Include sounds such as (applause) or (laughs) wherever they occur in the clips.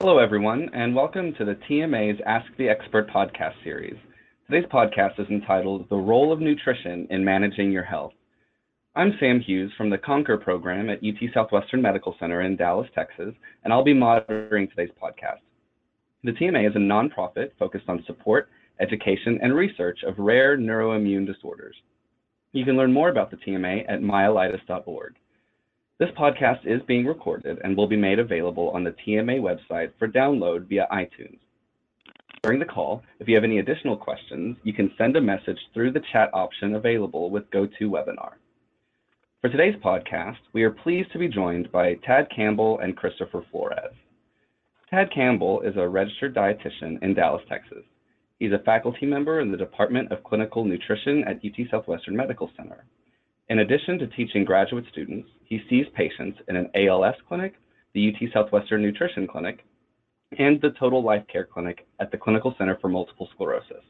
Hello, everyone, and welcome to the TMA's Ask the Expert podcast series. Today's podcast is entitled The Role of Nutrition in Managing Your Health. I'm Sam Hughes from the Conquer program at UT Southwestern Medical Center in Dallas, Texas, and I'll be monitoring today's podcast. The TMA is a nonprofit focused on support, education, and research of rare neuroimmune disorders. You can learn more about the TMA at myelitis.org. This podcast is being recorded and will be made available on the TMA website for download via iTunes. During the call, if you have any additional questions, you can send a message through the chat option available with GoToWebinar. For today's podcast, we are pleased to be joined by Tad Campbell and Christopher Flores. Tad Campbell is a registered dietitian in Dallas, Texas. He's a faculty member in the Department of Clinical Nutrition at UT Southwestern Medical Center. In addition to teaching graduate students, he sees patients in an ALS clinic, the UT Southwestern Nutrition Clinic, and the Total Life Care Clinic at the Clinical Center for Multiple Sclerosis.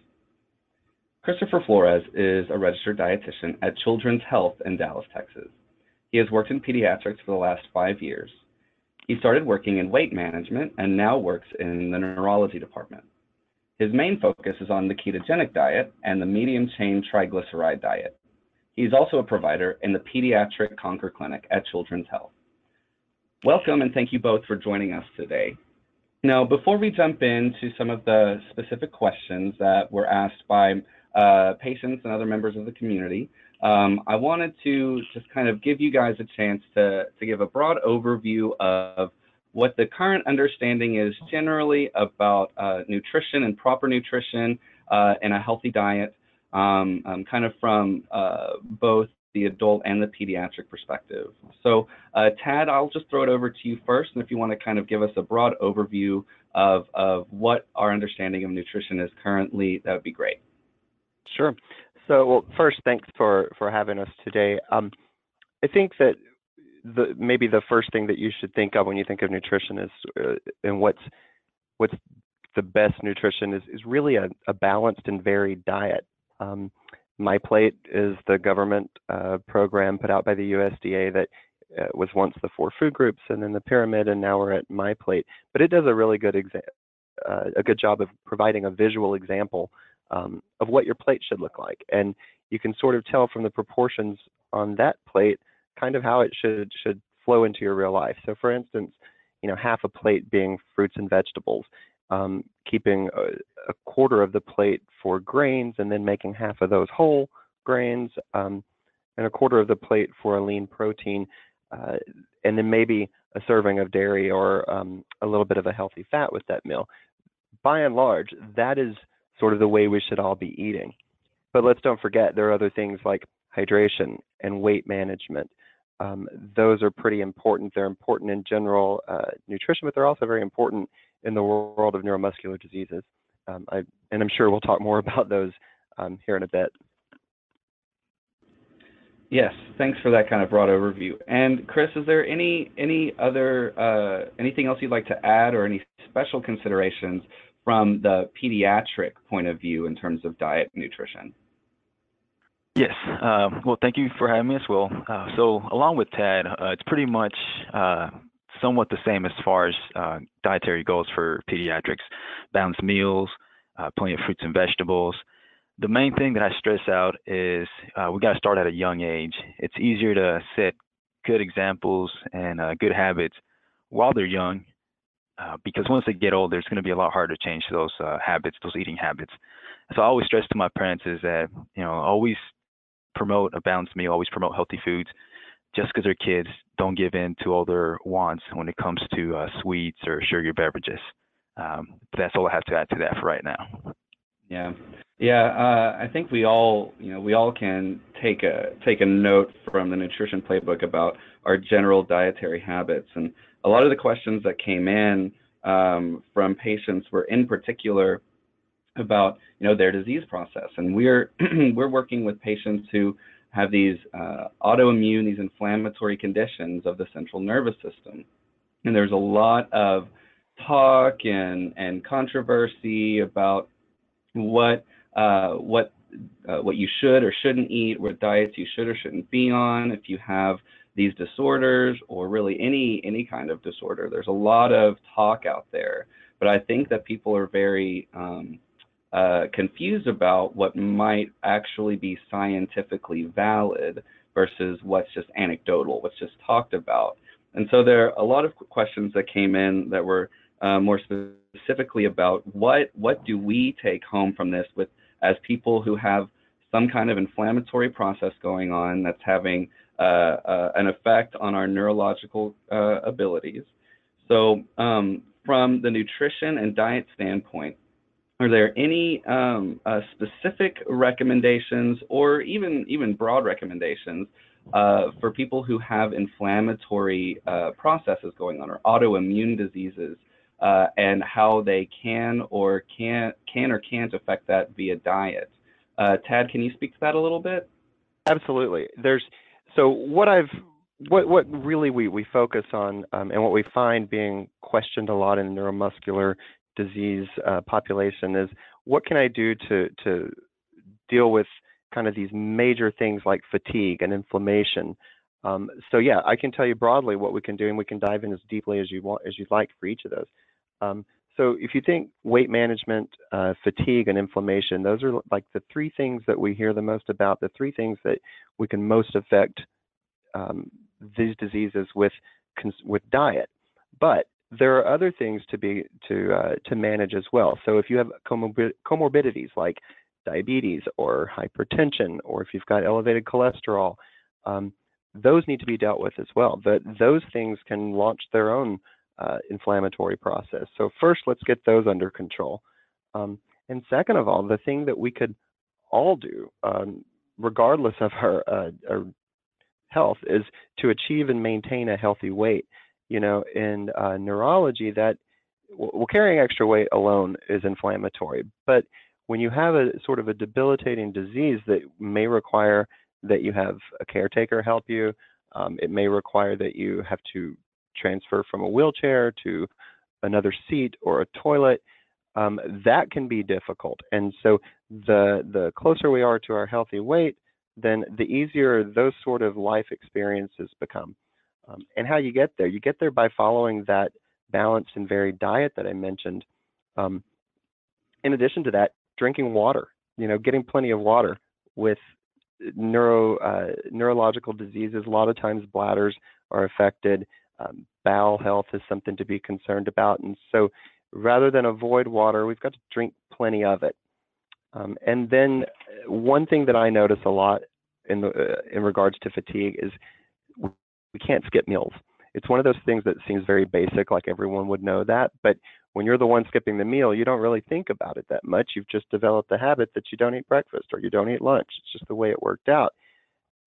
Christopher Flores is a registered dietitian at Children's Health in Dallas, Texas. He has worked in pediatrics for the last five years. He started working in weight management and now works in the neurology department. His main focus is on the ketogenic diet and the medium chain triglyceride diet. He's also a provider in the Pediatric Conquer Clinic at Children's Health. Welcome and thank you both for joining us today. Now, before we jump into some of the specific questions that were asked by uh, patients and other members of the community, um, I wanted to just kind of give you guys a chance to, to give a broad overview of what the current understanding is generally about uh, nutrition and proper nutrition uh, and a healthy diet, um, um, kind of from uh, both the adult and the pediatric perspective. So, uh, Tad, I'll just throw it over to you first, and if you want to kind of give us a broad overview of, of what our understanding of nutrition is currently, that would be great. Sure. So, well, first, thanks for for having us today. Um, I think that the maybe the first thing that you should think of when you think of nutrition is uh, and what's what's the best nutrition is is really a, a balanced and varied diet. Um, My Plate is the government uh, program put out by the USDA that uh, was once the four food groups and then the pyramid, and now we're at My Plate. But it does a really good exa- uh, a good job of providing a visual example um, of what your plate should look like, and you can sort of tell from the proportions on that plate kind of how it should should flow into your real life. So, for instance, you know, half a plate being fruits and vegetables, um, keeping a, a, quarter of the plate for grains, and then making half of those whole grains, um, and a quarter of the plate for a lean protein, uh, and then maybe a serving of dairy or um, a little bit of a healthy fat with that meal. By and large, that is sort of the way we should all be eating. But let's don't forget there are other things like hydration and weight management. Um, those are pretty important. They're important in general uh, nutrition, but they're also very important in the world of neuromuscular diseases. Um, I, and I'm sure we'll talk more (laughs) about those um, here in a bit. Yes, thanks for that kind of broad overview. And Chris, is there any any other uh, anything else you'd like to add, or any special considerations from the pediatric point of view in terms of diet and nutrition? Yes. Uh, well, thank you for having me as well. Uh, so, along with Tad, uh, it's pretty much uh, somewhat the same as far as uh, dietary goals for pediatrics balanced meals, uh, plenty of fruits and vegetables. The main thing that I stress out is uh, we got to start at a young age. It's easier to set good examples and good habits while they're young uh, because once they get older, it's going to be a lot harder to change those uh, habits, those eating habits. So I always stress to my parents is that you know always promote a balanced meal, always promote healthy foods. Just because they're kids, don't give in to all their wants when it comes to uh, sweets or sugar beverages. Um, that's all I have to add to that for right now. Yeah, yeah. Uh, I think we all, you know, we all can take a take a note from the nutrition playbook about our general dietary habits and a lot of the questions that came in um, from patients were in particular about you know their disease process and we're (clears throat) we're working with patients who have these uh, autoimmune these inflammatory conditions of the central nervous system and there's a lot of talk and and controversy about what uh, what uh, what you should or shouldn't eat, what diets you should or shouldn't be on, if you have these disorders or really any any kind of disorder. There's a lot of talk out there, but I think that people are very um, uh, confused about what might actually be scientifically valid versus what's just anecdotal, what's just talked about. And so there are a lot of questions that came in that were uh, more specifically about what what do we take home from this with as people who have some kind of inflammatory process going on that's having uh, uh, an effect on our neurological uh, abilities. So, um, from the nutrition and diet standpoint, are there any um, uh, specific recommendations or even even broad recommendations uh, for people who have inflammatory uh, processes going on or autoimmune diseases uh, and how they can or can can or can't affect that via diet? Uh, Tad, can you speak to that a little bit? Absolutely. There's so what I've what what really we we focus on um, and what we find being questioned a lot in neuromuscular disease uh, population is what can I do to to deal with kind of these major things like fatigue and inflammation. Um, so yeah, I can tell you broadly what we can do, and we can dive in as deeply as you want as you'd like for each of those. Um, so if you think weight management, uh, fatigue, and inflammation, those are like the three things that we hear the most about, the three things that we can most affect um, these diseases with with diet. But there are other things to be to uh, to manage as well. So if you have comorbid, comorbidities like diabetes or hypertension, or if you've got elevated cholesterol, um, those need to be dealt with as well. But those things can launch their own uh, inflammatory process. So first, let's get those under control. Um, and second of all, the thing that we could all do, um, regardless of our, uh, our, health, is to achieve and maintain a healthy weight. You know, in uh, neurology, that well, carrying extra weight alone is inflammatory, but when you have a sort of a debilitating disease that may require that you have a caretaker help you, um, it may require that you have to transfer from a wheelchair to another seat or a toilet, um, that can be difficult. And so the the closer we are to our healthy weight, then the easier those sort of life experiences become. Um, and how you get there, you get there by following that balanced and varied diet that I mentioned. Um, in addition to that, drinking water, you know, getting plenty of water with neuro uh, neurological diseases. A lot of times bladders are affected. Um, bowel health is something to be concerned about. And so rather than avoid water, we've got to drink plenty of it. Um, and then uh, one thing that I notice a lot in, the, uh, in regards to fatigue is we can't skip meals. It's one of those things that seems very basic, like everyone would know that. But when you're the one skipping the meal, you don't really think about it that much. You've just developed the habit that you don't eat breakfast or you don't eat lunch. It's just the way it worked out.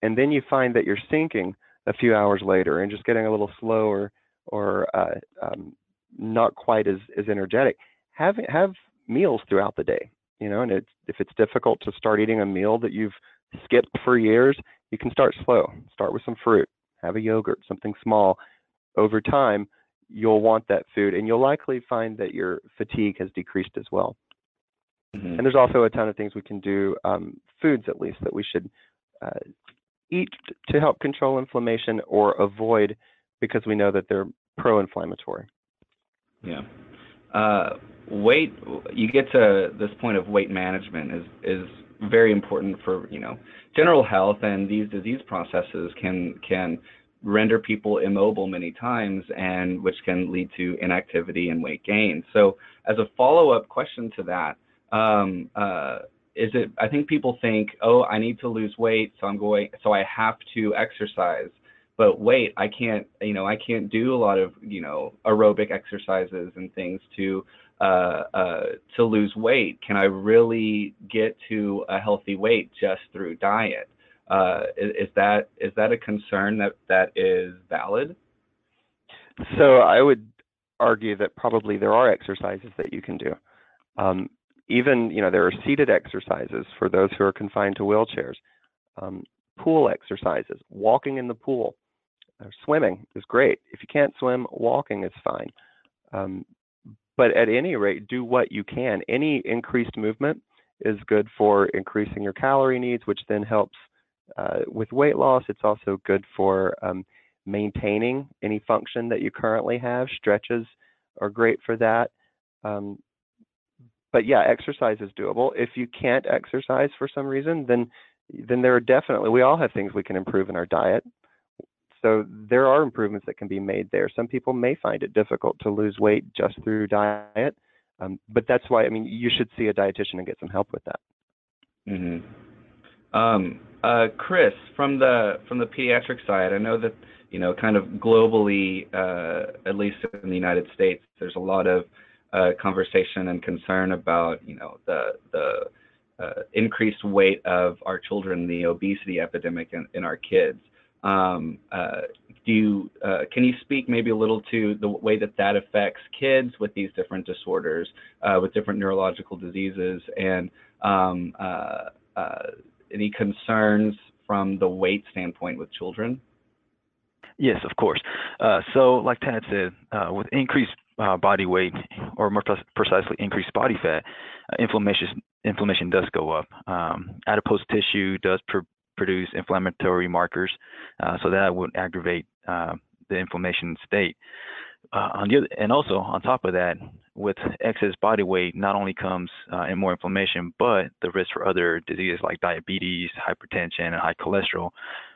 And then you find that you're sinking a few hours later and just getting a little slower or uh, um, not quite as, as energetic. Have have meals throughout the day, you know. And it's, if it's difficult to start eating a meal that you've skipped for years, you can start slow. Start with some fruit, have a yogurt, something small. Over time, you'll want that food, and you'll likely find that your fatigue has decreased as well. Mm-hmm. And there's also a ton of things we can do, um, foods at least, that we should uh, eat to help control inflammation or avoid because we know that they're pro-inflammatory. Yeah. Uh, weight. You get to this point of weight management is is very important for you know general health, and these disease processes can can render people immobile many times, and which can lead to inactivity and weight gain. So, as a follow-up question to that, um, uh, is it? I think people think, oh, I need to lose weight, so I'm going, so I have to exercise but wait i can't you know i can't do a lot of you know aerobic exercises and things to uh, uh, to lose weight? Can i really get to a healthy weight just through diet? Uh, is, is, that is that a concern that that is valid? So i would argue that probably there are exercises that you can do. Um, even you know there are seated exercises for those who are confined to wheelchairs. Um, pool exercises walking in the pool. Or swimming is great. If you can't swim, walking is fine. Um, but at any rate, do what you can. Any increased movement is good for increasing your calorie needs, which then helps uh, with weight loss. It's also good for um, maintaining any function that you currently have. Stretches are great for that. Um, but yeah, exercise is doable. If you can't exercise for some reason, then then there are definitely we all have things we can improve in our diet. So there are improvements that can be made there. Some people may find it difficult to lose weight just through diet, um, but that's why I mean you should see a dietitian and get some help with that. Mm-hmm. Um, uh, Chris, from the from the pediatric side, I know that you know kind of globally, uh, at least in the United States, there's a lot of uh, conversation and concern about you know the the uh, increased weight of our children, the obesity epidemic in, in our kids. Um, uh, do you, uh, can you speak maybe a little to the way that that affects kids with these different disorders, uh, with different neurological diseases, and um, uh, uh, any concerns from the weight standpoint with children? Yes, of course. Uh, so, like Tad said, with increased body weight, or more precisely, increased body fat, inflammation inflammation does go up. Um, adipose tissue does produce inflammatory markers, uh, so that would aggravate uh, the inflammation state. Uh, on the other, and also on top of that, with excess body weight, not only comes uh, in more inflammation, but the risk for other diseases like diabetes, hypertension, and high cholesterol,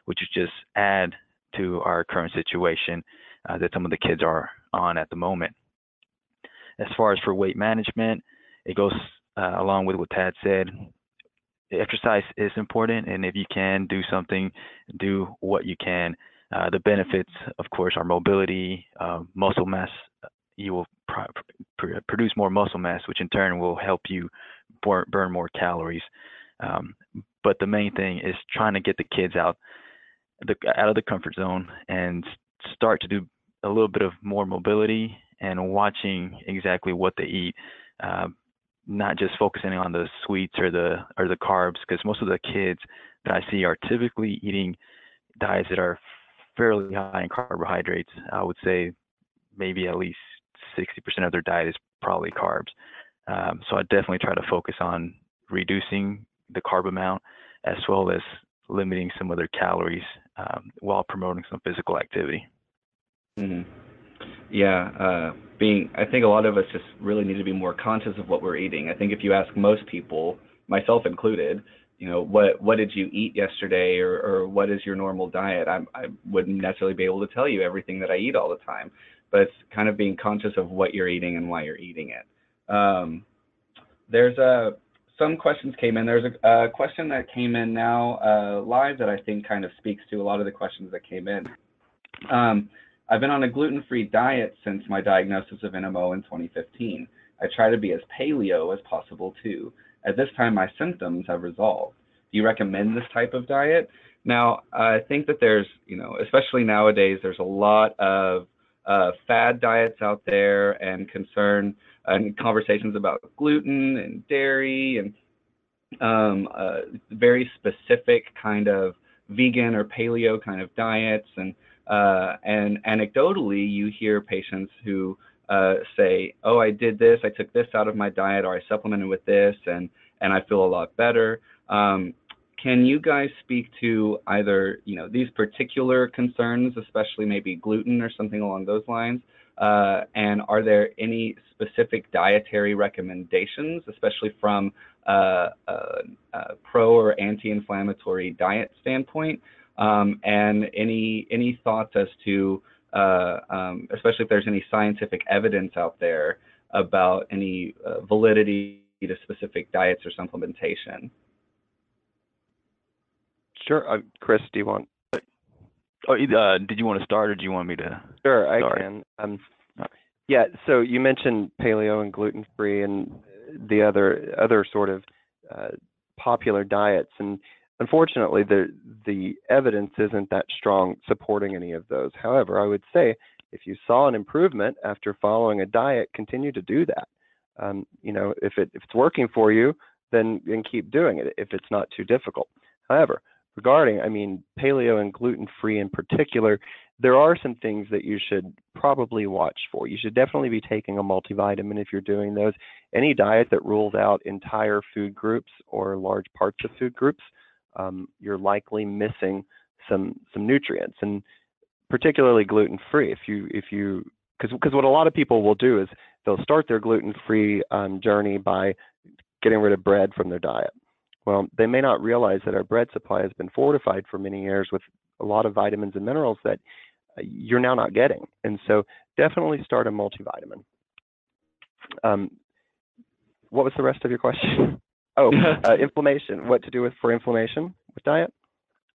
which is just add to our current situation uh, that some of the kids are on at the moment. As far as for weight management, it goes uh, along with what Tad said exercise is important, and if you can do something, do what you can. Uh, the benefits, of course, are mobility, uh, muscle mass. You will pr- pr- produce more muscle mass, which in turn will help you burn, burn more calories. Um, but the main thing is trying to get the kids out the, out of the comfort zone and start to do a little bit of more mobility and watching exactly what they eat. Uh, not just focusing on the sweets or the or the carbs because most of the kids that I see are typically eating diets that are fairly high in carbohydrates. I would say maybe at least 60% of their diet is probably carbs. Um, so I definitely try to focus on reducing the carb amount as well as limiting some of their calories um, while promoting some physical activity. Mm-hmm. Yeah, uh, being I think a lot of us just really need to be more conscious of what we're eating. I think if you ask most people, myself included, you know, what what did you eat yesterday, or or what is your normal diet? I I wouldn't necessarily be able to tell you everything that I eat all the time, but it's kind of being conscious of what you're eating and why you're eating it. Um, there's a some questions came in. There's a, a question that came in now uh, live that I think kind of speaks to a lot of the questions that came in. Um, I've been on a gluten-free diet since my diagnosis of NMO in 2015. I try to be as paleo as possible too. At this time, my symptoms have resolved. Do you recommend this type of diet? Now, I think that there's, you know, especially nowadays, there's a lot of uh, fad diets out there and concern and conversations about gluten and dairy and um, uh, very specific kind of vegan or paleo kind of diets and uh, and anecdotally, you hear patients who uh, say, "Oh, I did this. I took this out of my diet, or I supplemented with this, and and I feel a lot better." Um, can you guys speak to either you know these particular concerns, especially maybe gluten or something along those lines? Uh, and are there any specific dietary recommendations, especially from a, a, a pro or anti-inflammatory diet standpoint, um, and any any thoughts as to, uh, um, especially if there's any scientific evidence out there about any uh, validity to specific diets or supplementation. Sure, uh, Chris, do you want? Oh, uh, did you want to start, or do you want me to? Sure, I start? can. Um, yeah. So you mentioned paleo and gluten free, and the other other sort of uh, popular diets, and Unfortunately, the the evidence isn't that strong supporting any of those. However, I would say if you saw an improvement after following a diet, continue to do that. Um, you know, if it if it's working for you, then then keep doing it if it's not too difficult. However, regarding, I mean, paleo and gluten free in particular, there are some things that you should probably watch for. You should definitely be taking a multivitamin if you're doing those. Any diet that rules out entire food groups or large parts of food groups um, you're likely missing some some nutrients. And particularly gluten free. If you if you because because what a lot of people will do is they'll start their gluten free um, journey by getting rid of bread from their diet. Well, they may not realize that our bread supply has been fortified for many years with a lot of vitamins and minerals that uh, you're now not getting. And so definitely start a multivitamin. Um, what was the rest of your question? (laughs) oh, (laughs) uh, inflammation. What to do with for inflammation with diet?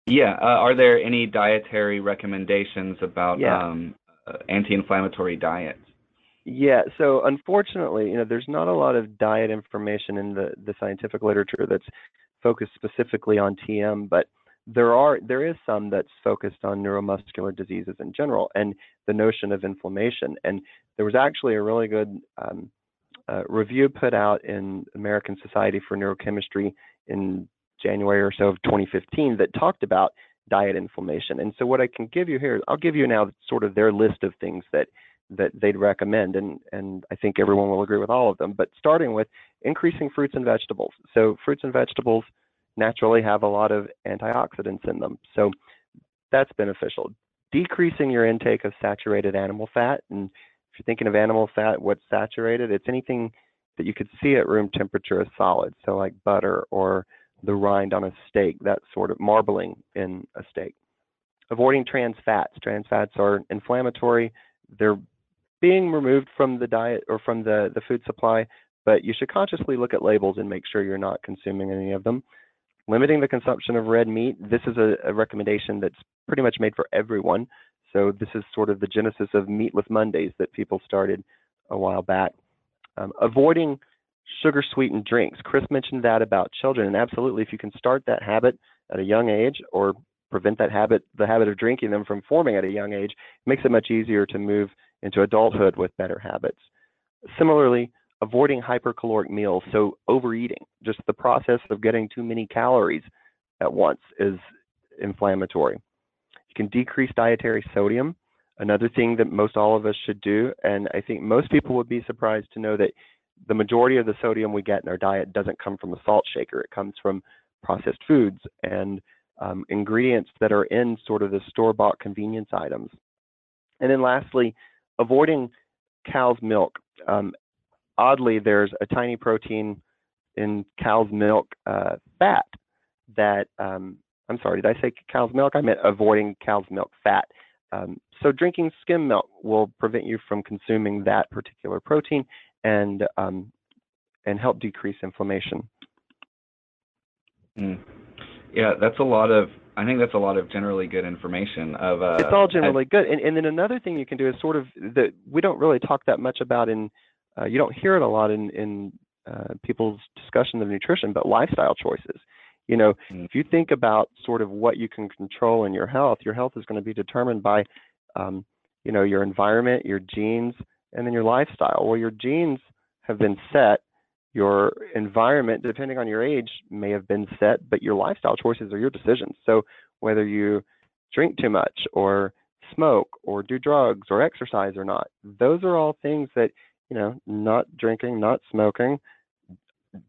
Yeah. Uh, are there any dietary recommendations about Yeah. um, uh, anti-inflammatory diets? Yeah, so unfortunately, you know, there's not a lot of diet information in the, the scientific literature that's focused specifically on TM, but there are there is some that's focused on neuromuscular diseases in general and the notion of inflammation. And there was actually a really good um, uh, review put out in American Society for Neurochemistry in January or so of 2015 that talked about diet inflammation. And so what I can give you here, I'll give you now sort of their list of things that that they'd recommend, and and I think everyone will agree with all of them. But starting with increasing fruits and vegetables. So fruits and vegetables naturally have a lot of antioxidants in them, so that's beneficial. Decreasing your intake of saturated animal fat, and if you're thinking of animal fat, what's saturated? It's anything that you could see at room temperature as solid, so like butter or the rind on a steak, that sort of marbling in a steak. Avoiding trans fats. Trans fats are inflammatory. They're being removed from the diet or from the, the food supply, but you should consciously look at labels and make sure you're not consuming any of them. Limiting the consumption of red meat. This is a, a recommendation that's pretty much made for everyone. So this is sort of the genesis of Meatless Mondays that people started a while back. Um, avoiding sugar sweetened drinks. Chris mentioned that about children, and absolutely, if you can start that habit at a young age or prevent that habit, the habit of drinking them from forming at a young age, it makes it much easier to move into adulthood with better habits. Similarly, avoiding hypercaloric meals, so overeating, just the process of getting too many calories at once is inflammatory. Can decrease dietary sodium, another thing that most all of us should do, and I think most people would be surprised to know that the majority of the sodium we get in our diet doesn't come from a salt shaker. It comes from processed foods and um, ingredients that are in sort of the store-bought convenience items. And then lastly, avoiding cow's milk. Um, oddly, there's a tiny protein in cow's milk uh, fat that, um, I'm sorry, did I say cow's milk? I meant avoiding cow's milk fat. Um, so drinking skim milk will prevent you from consuming that particular protein and um, and help decrease inflammation. Mm. Yeah, that's a lot of. I think that's a lot of generally good information. Of uh, it's all generally good. And, and then another thing you can do is sort of that we don't really talk that much about in. Uh, you don't hear it a lot in in uh, people's discussion of nutrition, but lifestyle choices. You know, Mm. if you think about sort of what you can control in your health, your health is going to be determined by, um, you know, your environment, your genes, and then your lifestyle. Well, your genes have been set. Your environment, depending on your age, may have been set, but your lifestyle choices are your decisions. So whether you drink too much or smoke or do drugs or exercise or not, those are all things that, you know, not drinking, not smoking,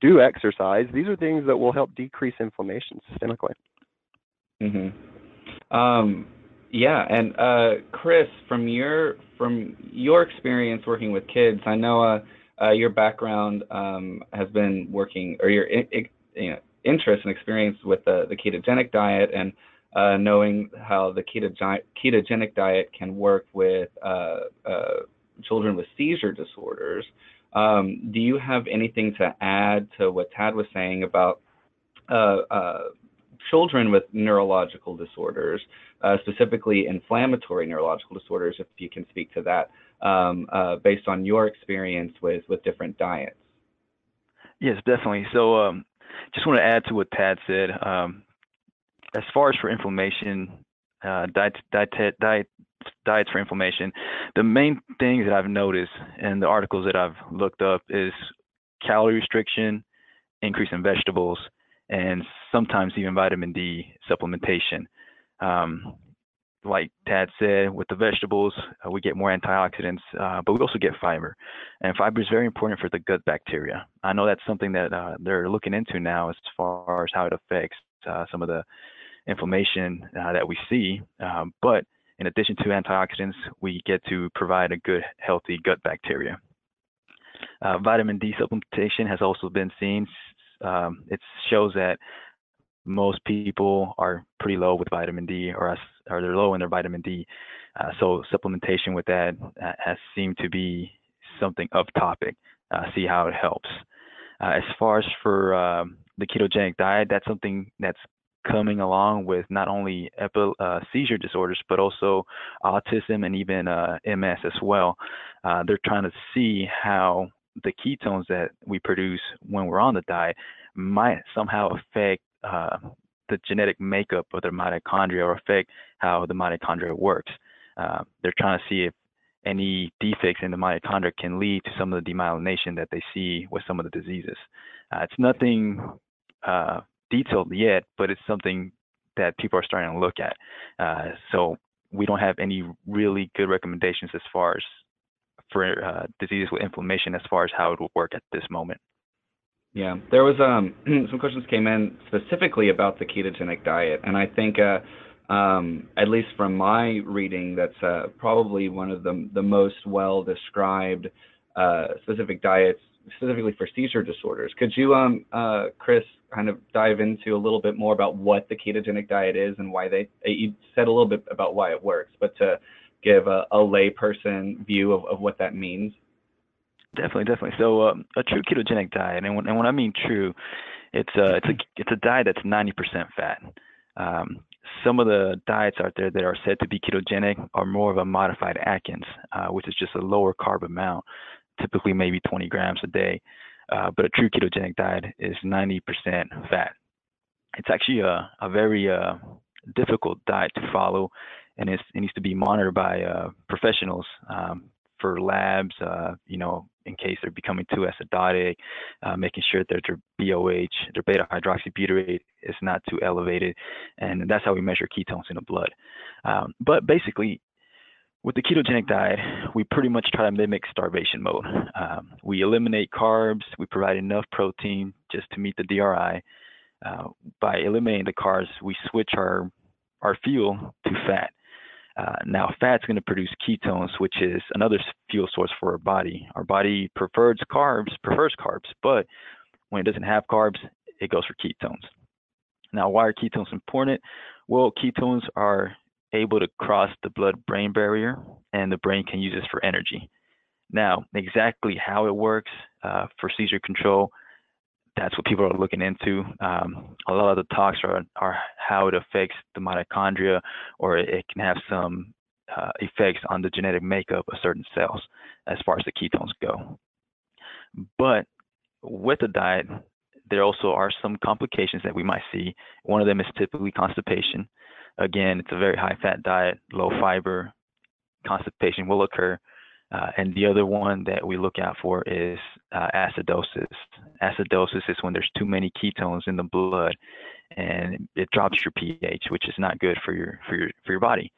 do exercise. These are things that will help decrease inflammation systemically. hmm Um, yeah, and uh, Chris, from your from your experience working with kids, I know uh, uh, your background um, has been working, or your i- i- you know, interest and experience with the, the ketogenic diet, and uh, knowing how the ketogenic ketogenic diet can work with uh, uh, children with seizure disorders. Um, do you have anything to add to what Tad was saying about uh, uh, children with neurological disorders, uh, specifically inflammatory neurological disorders, if you can speak to that, um, uh, based on your experience with, with different diets. Yes, definitely. So, um, just want to add to what Tad said. Um, as far as for inflammation, uh, diet, diet, diet, diets for inflammation, the main things that I've noticed in the articles that I've looked up is calorie restriction, increase in vegetables, and sometimes even vitamin D supplementation. Um, like Tad said, with the vegetables, uh, we get more antioxidants, uh, but we also get fiber. And fiber is very important for the gut bacteria. I know that's something that uh, they're looking into now as far as how it affects uh, some of the inflammation uh, that we see. Um, but in addition to antioxidants, we get to provide a good, healthy gut bacteria. Uh, vitamin D supplementation has also been seen. Um, it shows that most people are pretty low with vitamin D or, or they're low in their vitamin D. Uh, so supplementation with that uh, has seemed to be something of topic. Uh, see how it helps. Uh, as far as for um, the ketogenic diet, that's something that's coming along with not only epi- uh, seizure disorders, but also autism and even uh, MS as well. Uh, they're trying to see how the ketones that we produce when we're on the diet might somehow affect uh, the genetic makeup of the mitochondria or affect how the mitochondria works. Uh, they're trying to see if any defects in the mitochondria can lead to some of the demyelination that they see with some of the diseases. Uh, it's nothing uh, detailed yet, but it's something that people are starting to look at. Uh, so we don't have any really good recommendations as far as for uh, diseases with inflammation as far as how it will work at this moment. Yeah, there was um, (clears throat) some questions came in specifically about the ketogenic diet, and I think uh, um, at least from my reading, that's uh, probably one of the the most well described uh, specific diets specifically for seizure disorders. Could you, um, uh, Chris, kind of dive into a little bit more about what the ketogenic diet is and why they? You said a little bit about why it works, but to give a, a layperson view of, of what that means. Definitely, definitely. So um, a true ketogenic diet, and when, and when I mean true, it's a uh, it's a it's a diet that's 90% fat. Um, some of the diets out there that are said to be ketogenic are more of a modified Atkins, uh, which is just a lower carb amount, typically maybe 20 grams a day. Uh, but a true ketogenic diet is 90% fat. It's actually a, a very uh, difficult diet to follow, and it needs to be monitored by uh, professionals um, for labs, uh, you know, in case they're becoming too acidotic, uh, making sure that their BOH, their beta hydroxybutyrate is not too elevated. And that's how we measure ketones in the blood. Um, but basically, with the ketogenic diet, we pretty much try to mimic starvation mode. Um, we eliminate carbs, we provide enough protein just to meet the DRI. Uh, by eliminating the carbs, we switch our our fuel to fat. Uh, now, fat's going to produce ketones, which is another fuel source for our body. Our body prefers carbs, prefers carbs, but when it doesn't have carbs, it goes for ketones. Now, why are ketones important? Well, ketones are able to cross the blood-brain barrier, and the brain can use this for energy. Now, exactly how it works uh, for seizure control, that's what people are looking into. Um, a lot of the talks are, are how it affects the mitochondria, or it can have some uh, effects on the genetic makeup of certain cells as far as the ketones go. But with the diet, there also are some complications that we might see. One of them is typically constipation. Again, it's a very high fat diet, low fiber. Constipation will occur. Uh, and the other one that we look out for is uh, acidosis. Acidosis is when there's too many ketones in the blood, and it drops your pH, which is not good for your for your for your body.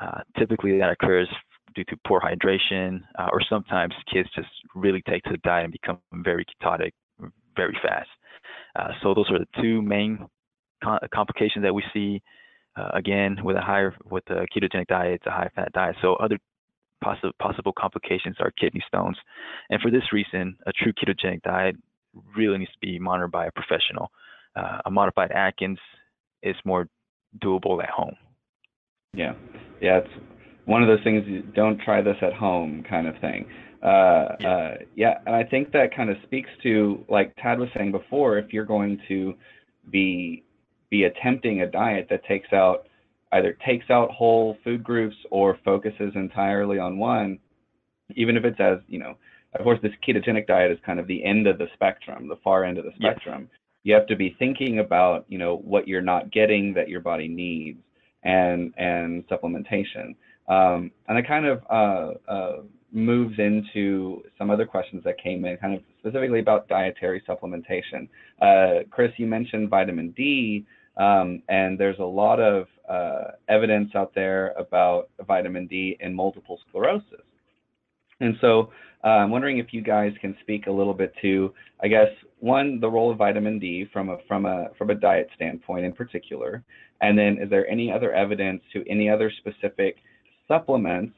Uh, typically, that occurs due to poor hydration, uh, or sometimes kids just really take to the diet and become very ketotic very fast. Uh, so those are the two main complications that we see. Uh, again, with a higher with a ketogenic diet, it's a high fat diet. So other possible possible complications are kidney stones, and for this reason, a true ketogenic diet really needs to be monitored by a professional. Uh, a modified Atkins is more doable at home. Yeah, yeah, it's one of those things. You don't try this at home, kind of thing. Uh, yeah. Uh, yeah, and I think that kind of speaks to, like Tad was saying before, if you're going to be be attempting a diet that takes out either takes out whole food groups or focuses entirely on one, even if it's as, you know, of course, this ketogenic diet is kind of the end of the spectrum, the far end of the spectrum. Yes. You have to be thinking about, you know, what you're not getting that your body needs and and supplementation. Um, and it kind of uh, uh, moves into some other questions that came in, kind of specifically about dietary supplementation. Uh, Chris, you mentioned vitamin D. Um, and there's a lot of uh, evidence out there about vitamin D in multiple sclerosis. And so uh, I'm wondering if you guys can speak a little bit to, I guess, one, the role of vitamin D from a from a from a diet standpoint in particular, and then is there any other evidence to any other specific supplements,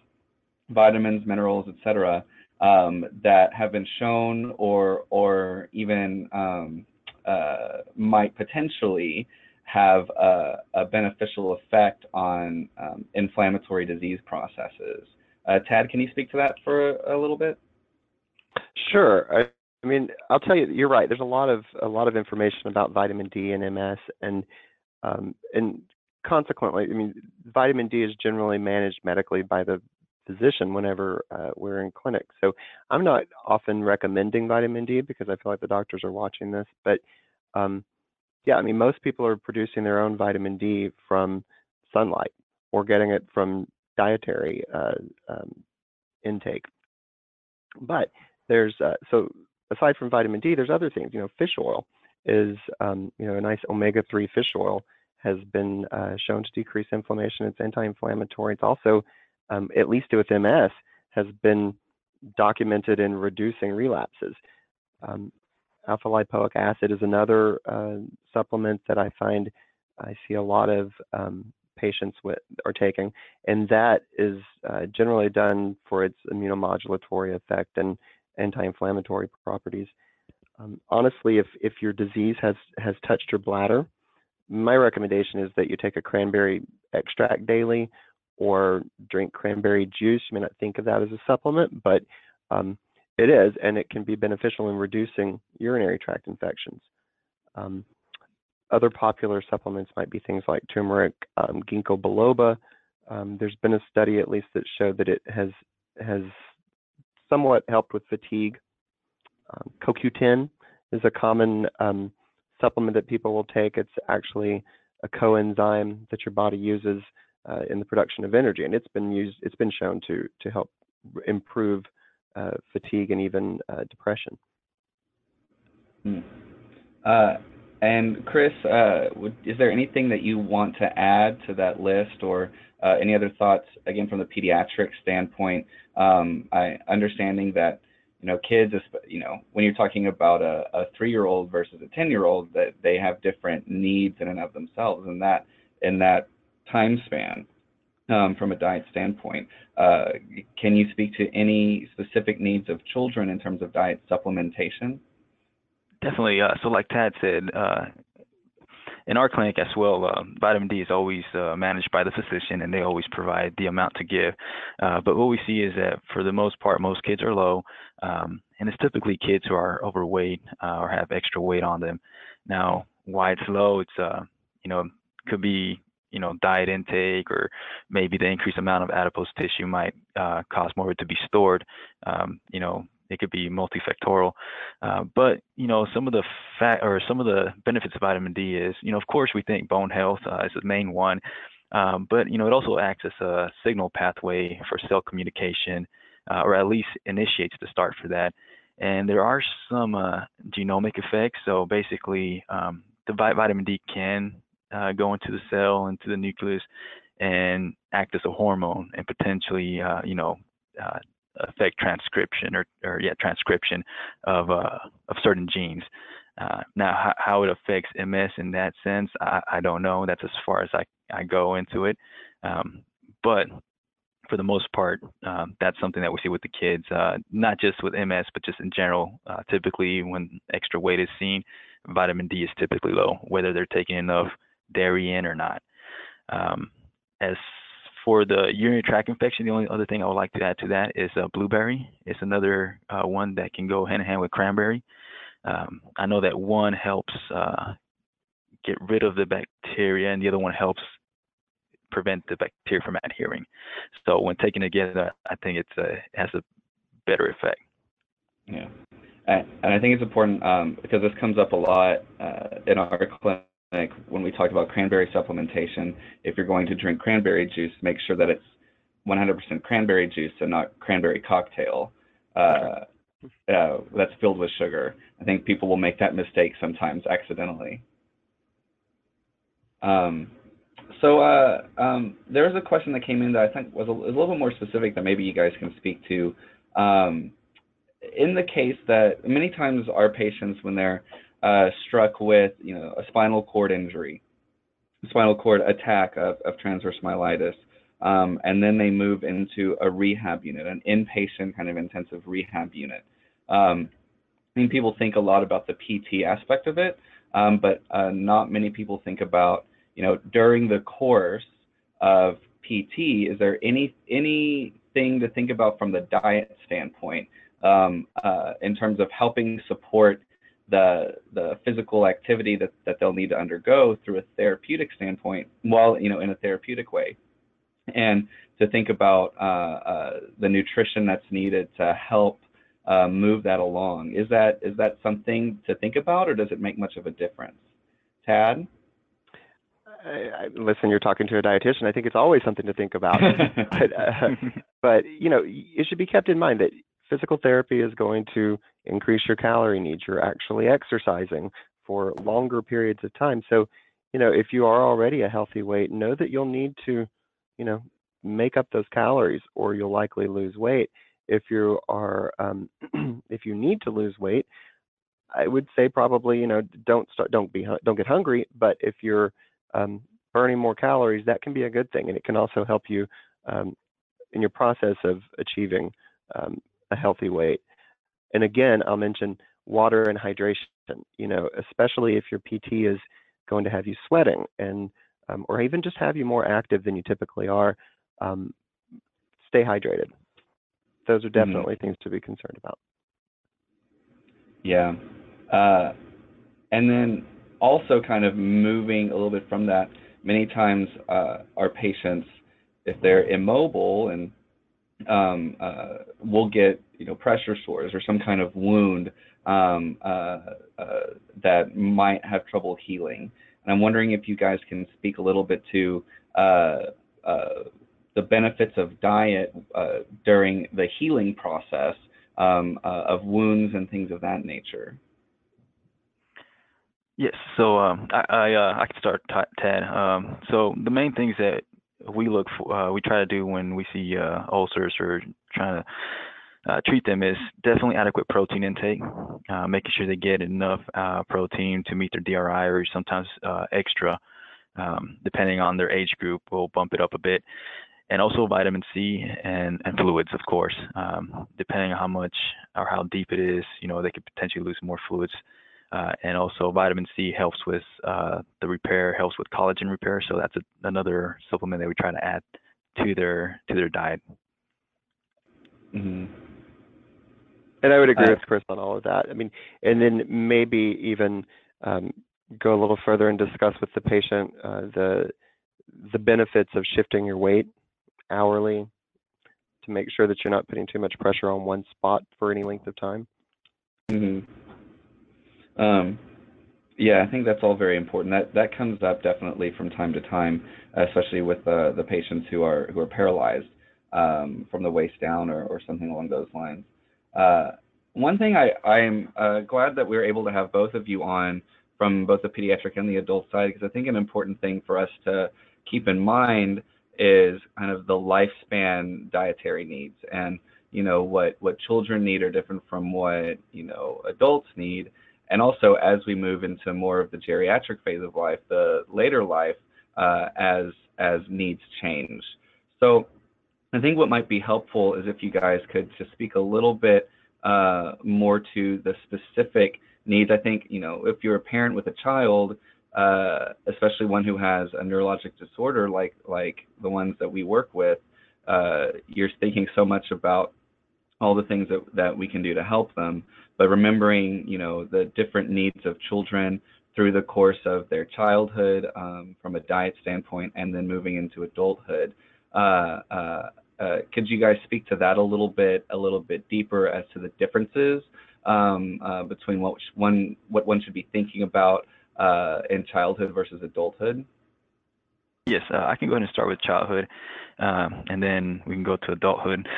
vitamins, minerals, etc., um, that have been shown or or even um, uh, might potentially have a, a beneficial effect on um, inflammatory disease processes. Uh, Tad, can you speak to that for a, a little bit? Sure. I, I, mean, I'll tell you, you're right. There's a lot of a lot of information about vitamin D and MS, and um, and consequently, I mean, vitamin D is generally managed medically by the physician whenever uh, we're in clinic. So I'm not often recommending vitamin D because I feel like the doctors are watching this. But um, yeah, I mean, most people are producing their own vitamin D from sunlight or getting it from dietary uh, um, intake. But there's uh, so aside from vitamin D, there's other things. You know, fish oil is um, you know a nice omega-3 fish oil has been uh, shown to decrease inflammation. It's anti-inflammatory. It's also, um, at least with MS, has been documented in reducing relapses. Um, alpha lipoic acid is another uh, supplement that I find I see a lot of um, patients with are taking, and that is uh, generally done for its immunomodulatory effect and anti-inflammatory properties. Um, honestly, if if your disease has has touched your bladder, my recommendation is that you take a cranberry extract daily or drink cranberry juice. You may not think of that as a supplement, but um, it is, and it can be beneficial in reducing urinary tract infections. Um, other popular supplements might be things like turmeric, um, ginkgo biloba. Um, there's been a study, at least, that showed that it has has somewhat helped with fatigue. Um, CoQ10 is a common um, supplement that people will take. It's actually a coenzyme that your body uses uh, in the production of energy, and it's been used. It's been shown to to help improve uh, fatigue and even uh, depression. Hmm. Uh, and Chris, uh, is there anything that you want to add to that list, or uh, any other thoughts? Again, from the pediatric standpoint, um, I understanding that you know kids, you know, when you're talking about a, a three-year-old versus a ten-year-old, that they have different needs in and of themselves, and that in that time span. Um, from a diet standpoint, uh, can you speak to any specific needs of children in terms of diet supplementation? Definitely. Uh, so, like Tad said, uh, in our clinic as well, uh, vitamin D is always uh, managed by the physician, and they always provide the amount to give. Uh, but what we see is that for the most part, most kids are low, um, and it's typically kids who are overweight or have extra weight on them. Now, why it's low? It's you know could be you know diet intake or maybe the increased amount of adipose tissue might uh, cause more of it to be stored. Um, you know it could be multifactorial. Uh, but you know, some of the fat or some of the benefits of vitamin D is, you know, of course, we think bone health uh, is the main one, um, but you know, it also acts as a signal pathway for cell communication, uh, or at least initiates the start for that. And there are some uh, genomic effects. So basically, um, the vitamin D can uh, go into the cell, into the nucleus, and act as a hormone and potentially, uh, you know, uh, affect transcription or, or yeah, transcription of, uh, of certain genes. Uh, now, how, how, it affects MS in that sense, I, I, don't know. That's as far as I, I go into it. Um, but for the most part, um, that's something that we see with the kids, uh, not just with MS, but just in general. Uh, typically, when extra weight is seen, vitamin D is typically low, whether they're taking enough dairy in or not. Um, as for the urinary tract infection, the only other thing I would like to add to that is uh, blueberry. It's another uh, one that can go hand in hand with cranberry. Um, I know that one helps uh, get rid of the bacteria, and the other one helps prevent the bacteria from adhering. So when taken together, I think it has a better effect. Yeah, and I think it's important um, because this comes up a lot uh, in our clinic like when we talked about cranberry supplementation, if you're going to drink cranberry juice, make sure that it's 100% cranberry juice and not cranberry cocktail uh, uh, that's filled with sugar. I think people will make that mistake sometimes accidentally. Um, so uh, um, there was a question that came in that I think was a, a, little bit more specific that maybe you guys can speak to. Um, in the case that many times our patients, when they're uh, struck with you know a spinal cord injury, spinal cord attack of, of transverse myelitis, um, and then they move into a rehab unit, an inpatient kind of intensive rehab unit. Um, I think people think a lot about the PT aspect of it, um, but uh, not many people think about, you know, during the course of PT, is there any anything to think about from the diet standpoint um, uh, in terms of helping support the the physical activity that, that they'll need to undergo through a therapeutic standpoint while you know in a therapeutic way and to think about uh, uh, the nutrition that's needed to help uh, move that along is that is that something to think about or does it make much of a difference tad I, I, listen, you're talking to a dietitian. I think it's always something to think about. (laughs) but, uh, but you know, it should be kept in mind that physical therapy is going to increase your calorie needs. You're actually exercising for longer periods of time. So, you know, if you are already a healthy weight, know that you'll need to, you know, make up those calories or you'll likely lose weight. If you are, um, (clears throat) if you need to lose weight, I would say probably, you know, don't start, don't be, don't get hungry. But if you're um, burning more calories, that can be a good thing, and it can also help you um, in your process of achieving um, a healthy weight. And again, I'll mention water and hydration. You know, especially if your PT is going to have you sweating and um, or even just have you more active than you typically are. Um, stay hydrated. Those are mm-hmm. definitely mm-hmm. things to be concerned about. Yeah. Uh, and then also kind of moving a little bit from that, many times uh, our patients, if they're immobile and um, uh, will get you know pressure sores or some kind of wound um, uh, uh, that might have trouble healing. And I'm wondering if you guys can speak a little bit to uh, uh, the benefits of diet uh, during the healing process um, of wounds and things of that nature. Yes, so um, I I, I can start, Ted. Um, so the main things that we look for, uh, we try to do when we see uh, ulcers or trying to uh, treat them is definitely adequate protein intake, uh, making sure they get enough uh, protein to meet their DRI or sometimes uh, extra, um, depending on their age group, we'll bump it up a bit. And also vitamin C and, and fluids, of course. Um, depending on how much or how deep it is, you know, they could potentially lose more fluids uh, and also vitamin C helps with uh, the repair, helps with collagen repair. So that's a, another supplement that we try to add to their to their diet. Mm-hmm. And I would agree uh, with Chris on all of that. I mean, and then maybe even um, go a little further and discuss with the patient uh, the the benefits of shifting your weight hourly to make sure that you're not putting too much pressure on one spot for any length of time. Mm-hmm. Um, yeah, I think that's all very important. That that comes up definitely from time to time, especially with uh, the patients who are who are paralyzed um, from the waist down or, or something along those lines. Uh, one thing I I'm uh, glad that we are able to have both of you on from both the pediatric and the adult side because I think an important thing for us to keep in mind is kind of the lifespan dietary needs and you know what what children need are different from what you know adults need and also as we move into more of the geriatric phase of life, the later life, uh, as as needs change. So I think what might be helpful is if you guys could just speak a little bit uh, more to the specific needs. I think you know if you're a parent with a child, uh, especially one who has a neurologic disorder like like the ones that we work with, uh, you're thinking so much about all the things that, that we can do to help them but remembering, you know, the different needs of children through the course of their childhood um, from a diet standpoint and then moving into adulthood. Uh, uh, uh, could you guys speak to that a little bit, a little bit deeper as to the differences um, uh, between what one what one should be thinking about uh, in childhood versus adulthood? Yes, uh, I can go ahead and start with childhood, um, and then we can go to adulthood.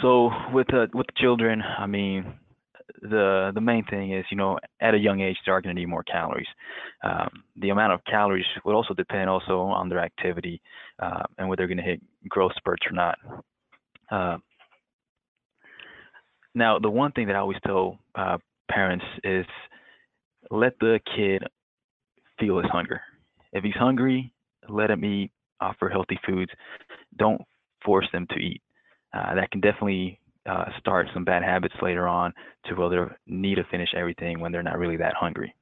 so with with children, I mean, the the main thing is, you know, at a young age, they are going to need more calories. Um, the amount of calories would also depend also on their activity uh, and whether they're going to hit growth spurts or not. Uh, now, the one thing that I always tell uh, parents is let the kid feel his hunger. If he's hungry, let him eat offer healthy foods. Don't force them to eat. Uh, that can definitely uh, start some bad habits later on to where they need to finish everything when they're not really that hungry.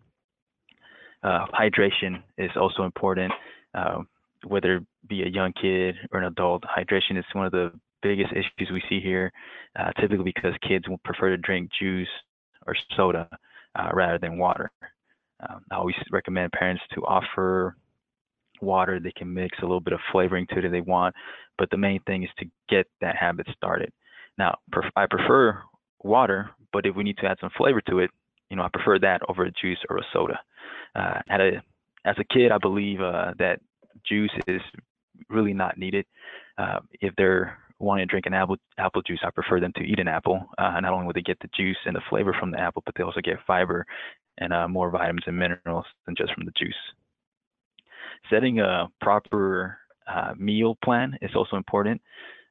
Uh, hydration is also important, uh, whether it be a young kid or an adult. Hydration is one of the biggest issues we see here, uh, typically because kids will prefer to drink juice or soda uh, rather than water. Um, I always recommend parents to offer water. They can mix a little bit of flavoring to it if they want, but the main thing is to get that habit started. Now, I prefer water, but if we need to add some flavor to it, you know, I prefer that over a juice or a soda. Uh, at a, as a kid, I believe uh, that juice is really not needed. Uh, if they're wanting to drink an apple apple juice, I prefer them to eat an apple. Uh, not only will they get the juice and the flavor from the apple, but they also get fiber and uh, more vitamins and minerals than just from the juice. Setting a proper uh, meal plan is also important.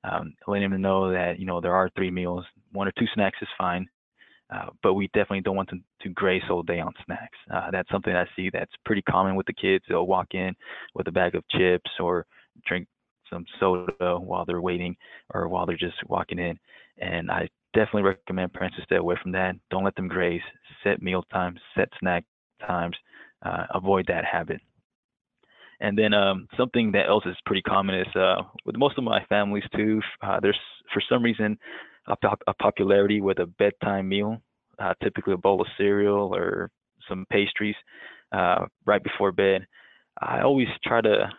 Um, letting them know that you know there are three meals, one or two snacks is fine, uh, but we definitely don't want them to graze all day on snacks. Uh, that's something I see that's pretty common with the kids. They'll walk in with a bag of chips or drink some soda while they're waiting or while they're just walking in. And I definitely recommend parents to stay away from that. Don't let them graze. Set meal times, set snack times. Uh, avoid that habit. And then um, something that else is pretty common is uh, with most of my families too. Uh, there's for some reason a, a, popularity with a bedtime meal, uh, typically a bowl of cereal or some pastries uh, right before bed. I always try to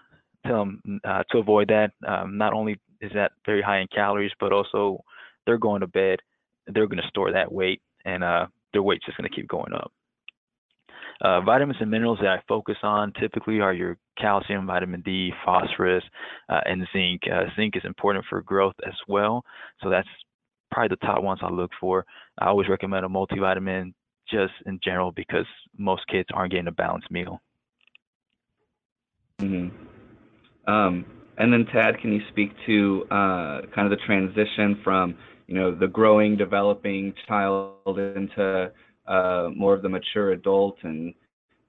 tell them uh, to avoid that. Um, not only is that very high in calories, but also they're going to bed, they're going to store that weight, and uh, their weight's just going to keep going up. Uh, vitamins and minerals that I focus on typically are your calcium, vitamin D, phosphorus, uh, and zinc. Uh, zinc is important for growth as well, so that's probably the top ones I look for. I always recommend a multivitamin just in general because most kids aren't getting a balanced meal. Mm-hmm. Um, and then Tad, can you speak to uh, kind of the transition from you know the growing, developing child into uh, more of the mature adult and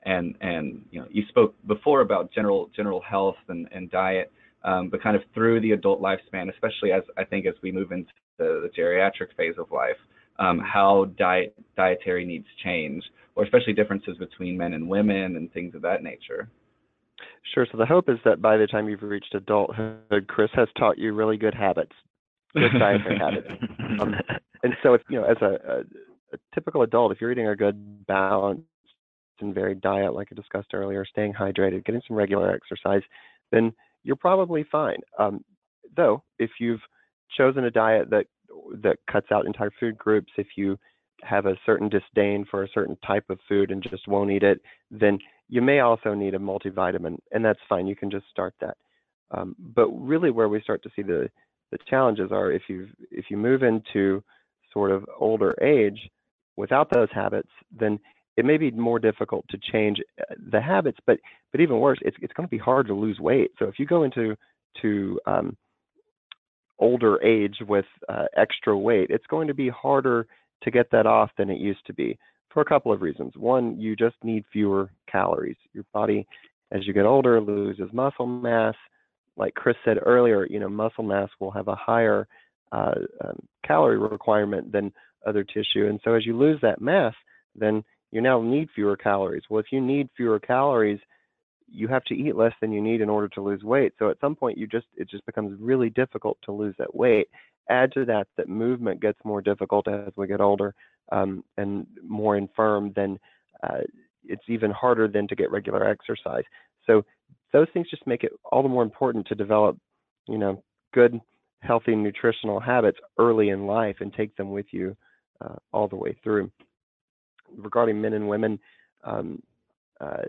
and and you know you spoke before about general general health and, and diet, um, but kind of through the adult lifespan, especially as I think as we move into the, the geriatric phase of life, um, how diet dietary needs change, or especially differences between men and women and things of that nature. Sure. So the hope is that by the time you've reached adulthood, Chris has taught you really good habits, good dietary habits. (laughs) Um, and so, if you know, as a, a, a, typical adult, if you're eating a good balanced and varied diet, like I discussed earlier, staying hydrated, getting some regular exercise, then you're probably fine. Um, though, if you've chosen a diet that that cuts out entire food groups, if you have a certain disdain for a certain type of food and just won't eat it, then you may also need a multivitamin, and that's fine. You can just start that. Um, but really, where we start to see the the challenges are if you if you move into sort of older age without those habits, then it may be more difficult to change uh, the habits. But but even worse, it's it's going to be hard to lose weight. So if you go into to um, older age with uh, extra weight, it's going to be harder to get that off than it used to be for a couple of reasons. One, you just need fewer calories. Your body, as you get older, loses muscle mass. Like Chris said earlier, you know, muscle mass will have a higher uh, um, calorie requirement than other tissue, and so as you lose that mass, then you now need fewer calories. Well, if you need fewer calories, you have to eat less than you need in order to lose weight. So at some point, you just it just becomes really difficult to lose that weight. Add to that that movement gets more difficult as we get older um, and more infirm, then uh, it's even harder than to get regular exercise. So those things just make it all the more important to develop, you know, good, healthy nutritional habits early in life and take them with you uh, all the way through. Regarding men and women, um, uh,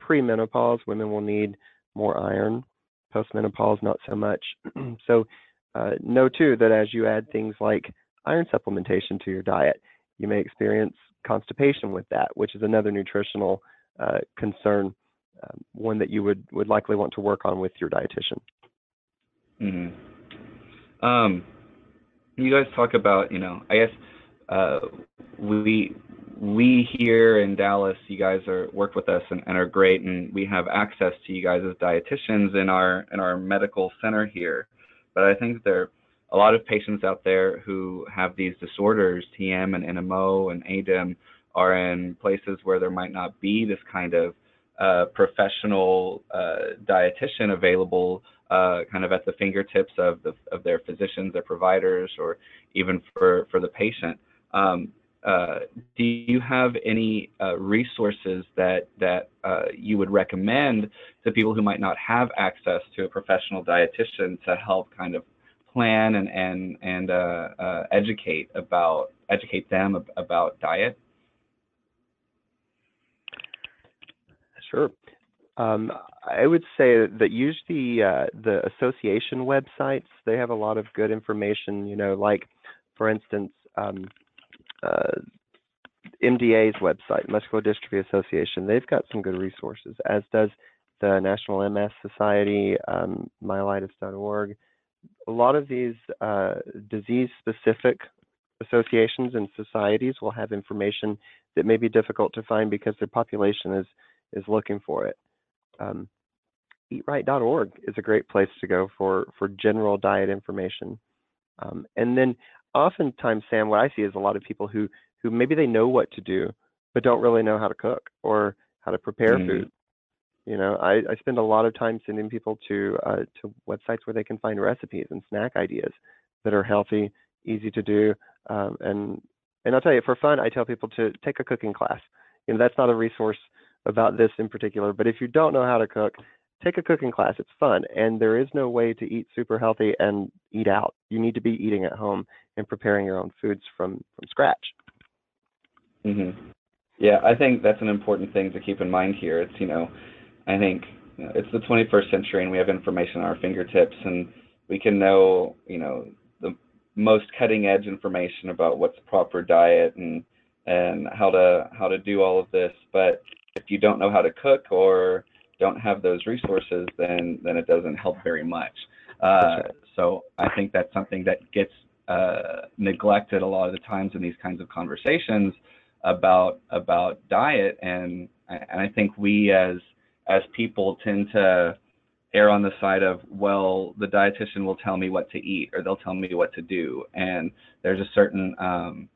pre-menopause, women will need more iron. Post-menopause, not so much. (clears throat) so uh, know too that as you add things like iron supplementation to your diet. You may experience constipation with that, which is another nutritional uh, concern, um, one that you would, would likely want to work on with your dietitian. Mm-hmm. Um, you guys talk about, you know, I guess uh, we we here in Dallas, you guys are work with us and, and, are great, and we have access to you guys as dietitians in our in our medical center here. But I think there are a lot of patients out there who have these disorders, TM and NMO and ADEM, are in places where there might not be this kind of professional uh, dietitian available, uh, kind of at the fingertips of the of their physicians, their providers, or even for for the patient. Um, uh, do you have any uh, resources that that uh, you would recommend to people who might not have access to a professional dietitian to help kind of plan and and and uh, uh, educate about educate them about diet? Sure. Um, I would say that usually uh, the association websites they have a lot of good information. You know, like for instance, um, uh, MDA's website, Muscular Dystrophy Association. They've got some good resources, as does the National MS Society, um, myelitis.org. A lot of these uh, disease-specific associations and societies will have information that may be difficult to find because their population is is looking for it. Um, eatright.org is a great place to go for for general diet information. Um, and then oftentimes, Sam, what I see is a lot of people who who maybe they know what to do, but don't really know how to cook or how to prepare mm-hmm. food. You know, I, I spend a lot of time sending people to uh, to websites where they can find recipes and snack ideas that are healthy, easy to do, um, and and I'll tell you, for fun, I tell people to take a cooking class. You know, that's not a resource about this in particular, but if you don't know how to cook, take a cooking class. It's fun, and there is no way to eat super healthy and eat out. You need to be eating at home and preparing your own foods from from scratch. Mhm. Yeah, I think that's an important thing to keep in mind here. It's you know, I think you know, it's the 21st century, and we have information at our fingertips, and we can know you know the most cutting edge information about what's proper diet and and how to how to do all of this. But if you don't know how to cook or don't have those resources, then then it doesn't help very much. Uh, so I think that's something that gets uh, neglected a lot of the times in these kinds of conversations about about diet, and and I think we as as people tend to err on the side of well the dietitian will tell me what to eat or they'll tell me what to do. And there's a certain um,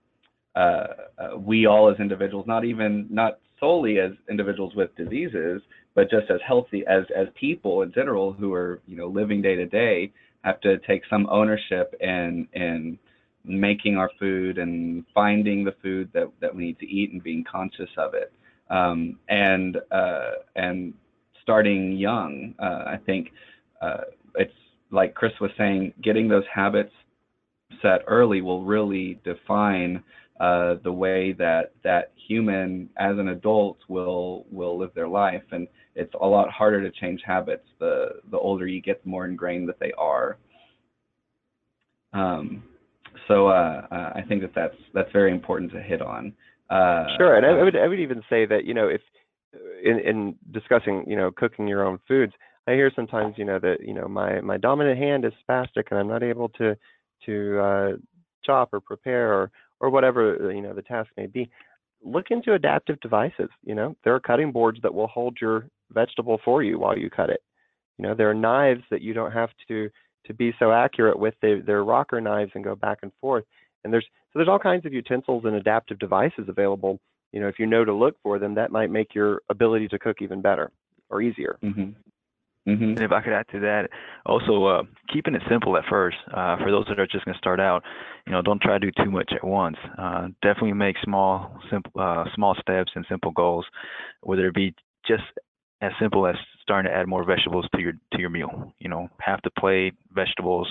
uh, uh, we all as individuals not even not solely as individuals with diseases, but just as healthy as as people in general who are you know living day to day have to take some ownership in in making our food and finding the food that that we need to eat and being conscious of it um, and uh, and starting young. Uh, I think uh, it's like Chris was saying, getting those habits set early will really define uh, the way that that human as an adult will will live their life. And it's a lot harder to change habits the the older you get the more ingrained that they are. Um, so uh, uh, I think that that's that's very important to hit on. Uh, sure and I would I would even say that you know if in, in discussing you know cooking your own foods I hear sometimes you know that you know my my dominant hand is spastic and I'm not able to to uh, chop or prepare or or whatever uh, you know the task may be look into adaptive devices you know? There are cutting boards that will hold your vegetable for you while you cut it. You know there are knives that you don't have to to be so accurate with they, they're rocker knives and go back and forth. And there's so there's all kinds of utensils and adaptive devices available you know if you know to look for them that might make your ability to cook even better or easier. Mm-hmm. Mm-hmm. And if I could add to that, also uh, keeping it simple at first. Uh, for those that are just going to start out, you know, don't try to do too much at once. Uh, definitely make small, simple, uh, small steps and simple goals, whether it be just as simple as starting to add more vegetables to your to your meal. You know, half the plate, vegetables,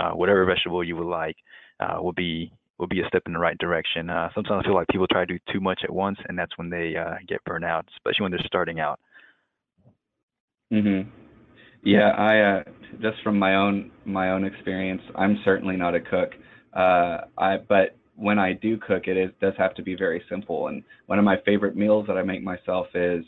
uh, whatever vegetable you would like, uh, will be will be a step in the right direction. sometimes I feel like people try to do too much at once, and that's when they get burned out, especially when they're starting out. Mhm. Yeah, I uh, just from my own my own experience, I'm certainly not a cook. Uh, I but when I do cook, it is does have to be very simple. And one of my favorite meals that I make myself is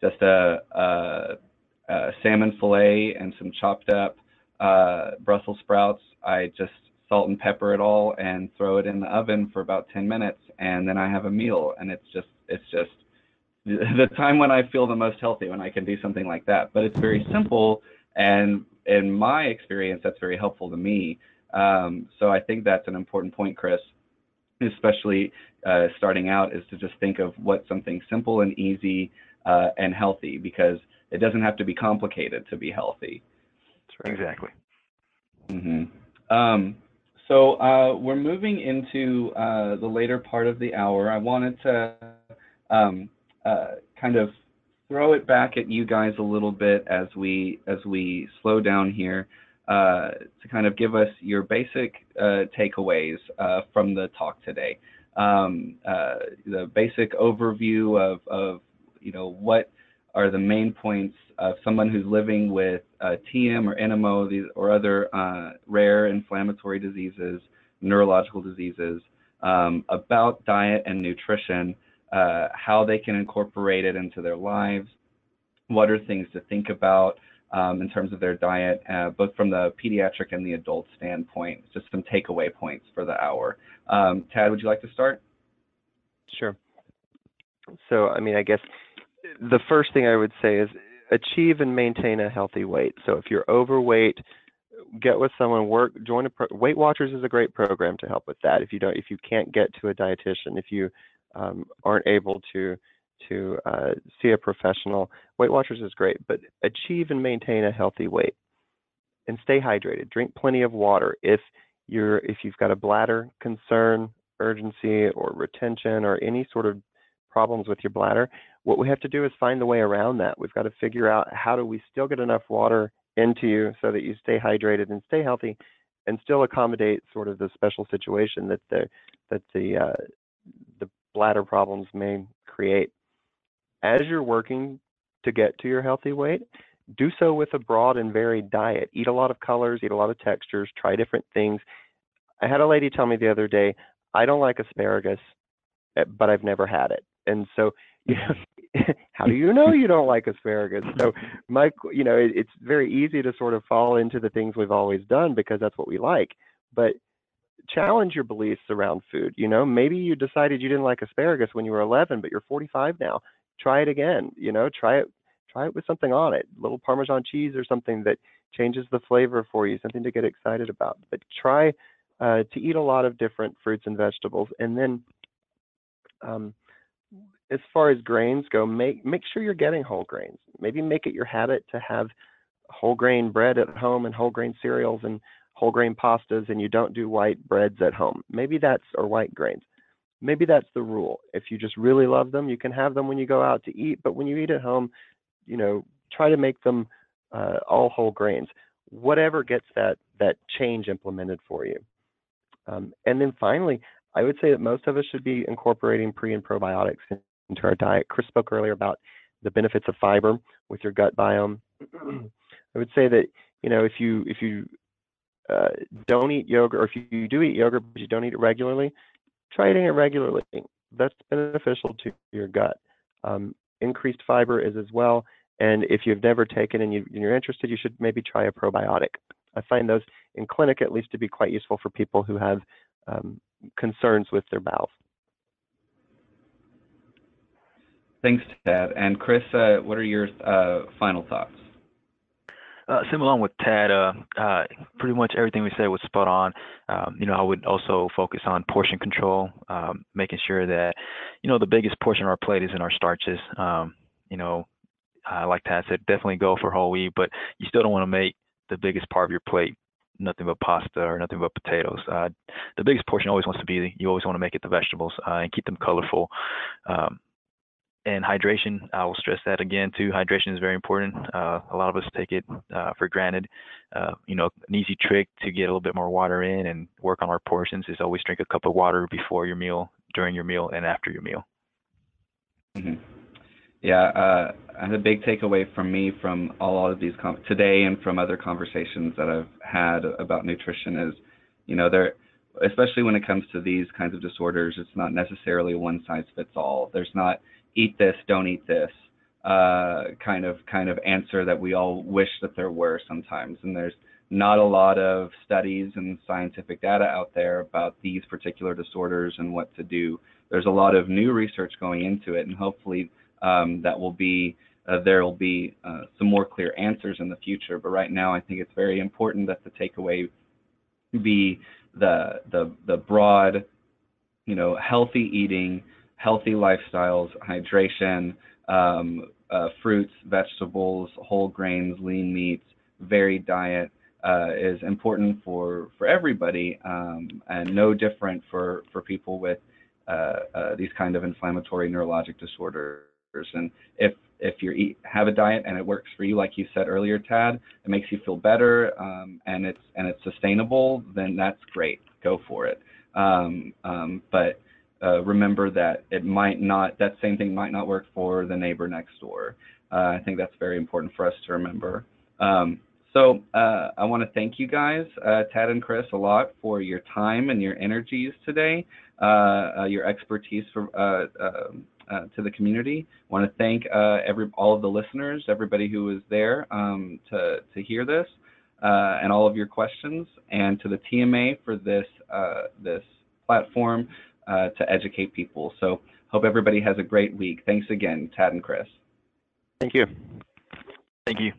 just a, a, a salmon fillet and some chopped up uh, Brussels sprouts. I just salt and pepper it all and throw it in the oven for about 10 minutes and then I have a meal and it's just it's just the time when I feel the most healthy when I can do something like that. But it's very simple and in my experience that's very helpful to me. Um, so I think that's an important point, Chris, especially uh, starting out, is to just think of what something simple and easy uh, and healthy because it doesn't have to be complicated to be healthy. Right. Exactly. Mm-hmm. Um, so uh, we're moving into uh, the later part of the hour. I wanted to um, uh, kind of throw it back at you guys a little bit as we as we slow down here uh, to kind of give us your basic uh, takeaways uh, from the talk today. Um, the basic overview of, of you know what are the main points of someone who's living with uh, TM or NMO or other uh, rare inflammatory diseases, neurological diseases, um, about diet and nutrition, uh, how they can incorporate it into their lives, what are things to think about um, in terms of their diet, uh, both from the pediatric and the adult standpoint, just some takeaway points for the hour. Um, Tad, would you like to start? Sure. So, I mean, I guess the first thing I would say is achieve and maintain a healthy weight. So if you're overweight, get with someone, work, join a pro- Weight Watchers is a great program to help with that. If you don't, if you can't get to a dietitian, if you um, aren't able to to uh, see a professional, Weight Watchers is great. But achieve and maintain a healthy weight, and stay hydrated. Drink plenty of water. If you're if you've got a bladder concern, urgency, or retention, or any sort of problems with your bladder, what we have to do is find the way around that. We've got to figure out how do we still get enough water into you so that you stay hydrated and stay healthy and still accommodate sort of the special situation that the that the uh, bladder problems may create. As you're working to get to your healthy weight, do so with a broad and varied diet. Eat a lot of colors, eat a lot of textures, try different things. I had a lady tell me the other day, I don't like asparagus, eh, but I've never had it. And so (laughs) you know, how do you know you don't like asparagus? So, Mike, you know, it, it's very easy to sort of fall into the things we've always done because that's what we like. But challenge your beliefs around food. You know, maybe you decided you didn't like asparagus when you were 11, but you're 45 now. Try it again. You know, try it. Try it with something on it, little Parmesan cheese or something that changes the flavor for you, something to get excited about. But try uh, to eat a lot of different fruits and vegetables, and then um, as far as grains go, make make sure you're getting whole grains. Maybe make it your habit to have whole grain bread at home and whole grain cereals and whole grain pastas and you don't do white breads at home. Maybe that's or white grains. Maybe that's the rule. If you just really love them, you can have them when you go out to eat, but when you eat at home, you know, try to make them uh, all whole grains. Whatever gets that that change implemented for you. Um, and then finally, I would say that most of us should be incorporating pre and probiotics into our diet. Chris spoke earlier about the benefits of fiber with your gut biome. (clears throat) I would say that you know if you if you uh, don't eat yogurt, or if you do eat yogurt but you don't eat it regularly, try eating it regularly. That's beneficial to your gut. Um, increased fiber is as well. And if you've never taken and, you, are interested, you should maybe try a probiotic. I find those in clinic at least to be quite useful for people who have um, concerns with their bowels. Thanks, Tad. And Chris, uh, what are your uh, final thoughts? Uh, similar with Tad, uh, uh, pretty much everything we said was spot on. Um, you know, I would also focus on portion control, um, making sure that, you know, the biggest portion of our plate is in our starches. Um, you know, like Tad said, definitely go for whole wheat, but you still don't want to make the biggest part of your plate nothing but pasta or nothing but potatoes. Uh, the biggest portion always wants to be you always want to make it the vegetables uh, and keep them colorful. Um, and hydration, I will stress that again too. Hydration is very important. Uh, a lot of us take it uh, for granted. Uh, you know, an easy trick to get a little bit more water in and work on our portions is always drink a cup of water before your meal, during your meal, and after your meal. Mm-hmm. Yeah, uh, and a big takeaway from me from all of these com- today and from other conversations that I've had about nutrition is, you know, there, especially when it comes to these kinds of disorders, it's not necessarily one size fits all. There's not eat this, don't eat this uh, kind of kind of answer that we all wish that there were sometimes, and there's not a lot of studies and scientific data out there about these particular disorders and what to do. There's a lot of new research going into it, and hopefully um, that will be uh, there will be uh, some more clear answers in the future. But right now, I think it's very important that the takeaway be the the the broad, you know, healthy eating, healthy lifestyles, hydration, um, uh, fruits, vegetables, whole grains, lean meats, varied diet uh, is important for for everybody, um, and no different for for people with uh, uh these kind of inflammatory neurologic disorders. And if if you eat, have a diet and it works for you, like you said earlier, Tad, it makes you feel better um, and it's and it's sustainable, then that's great. Go for it. Um, um, but uh, remember that it might not that same thing might not work for the neighbor next door. Uh, I think that's very important for us to remember. Um, so uh, I want to thank you guys, uh, Tad and Chris, a lot for your time and your energies today, uh, uh, your expertise for uh, to the community. I want to thank uh, every all of the listeners, everybody who was there um, to to hear this, uh, and all of your questions, and to the TMA for this uh, this platform to educate people. So hope everybody has a great week. Thanks again, Tad and Chris. Thank you. Thank you.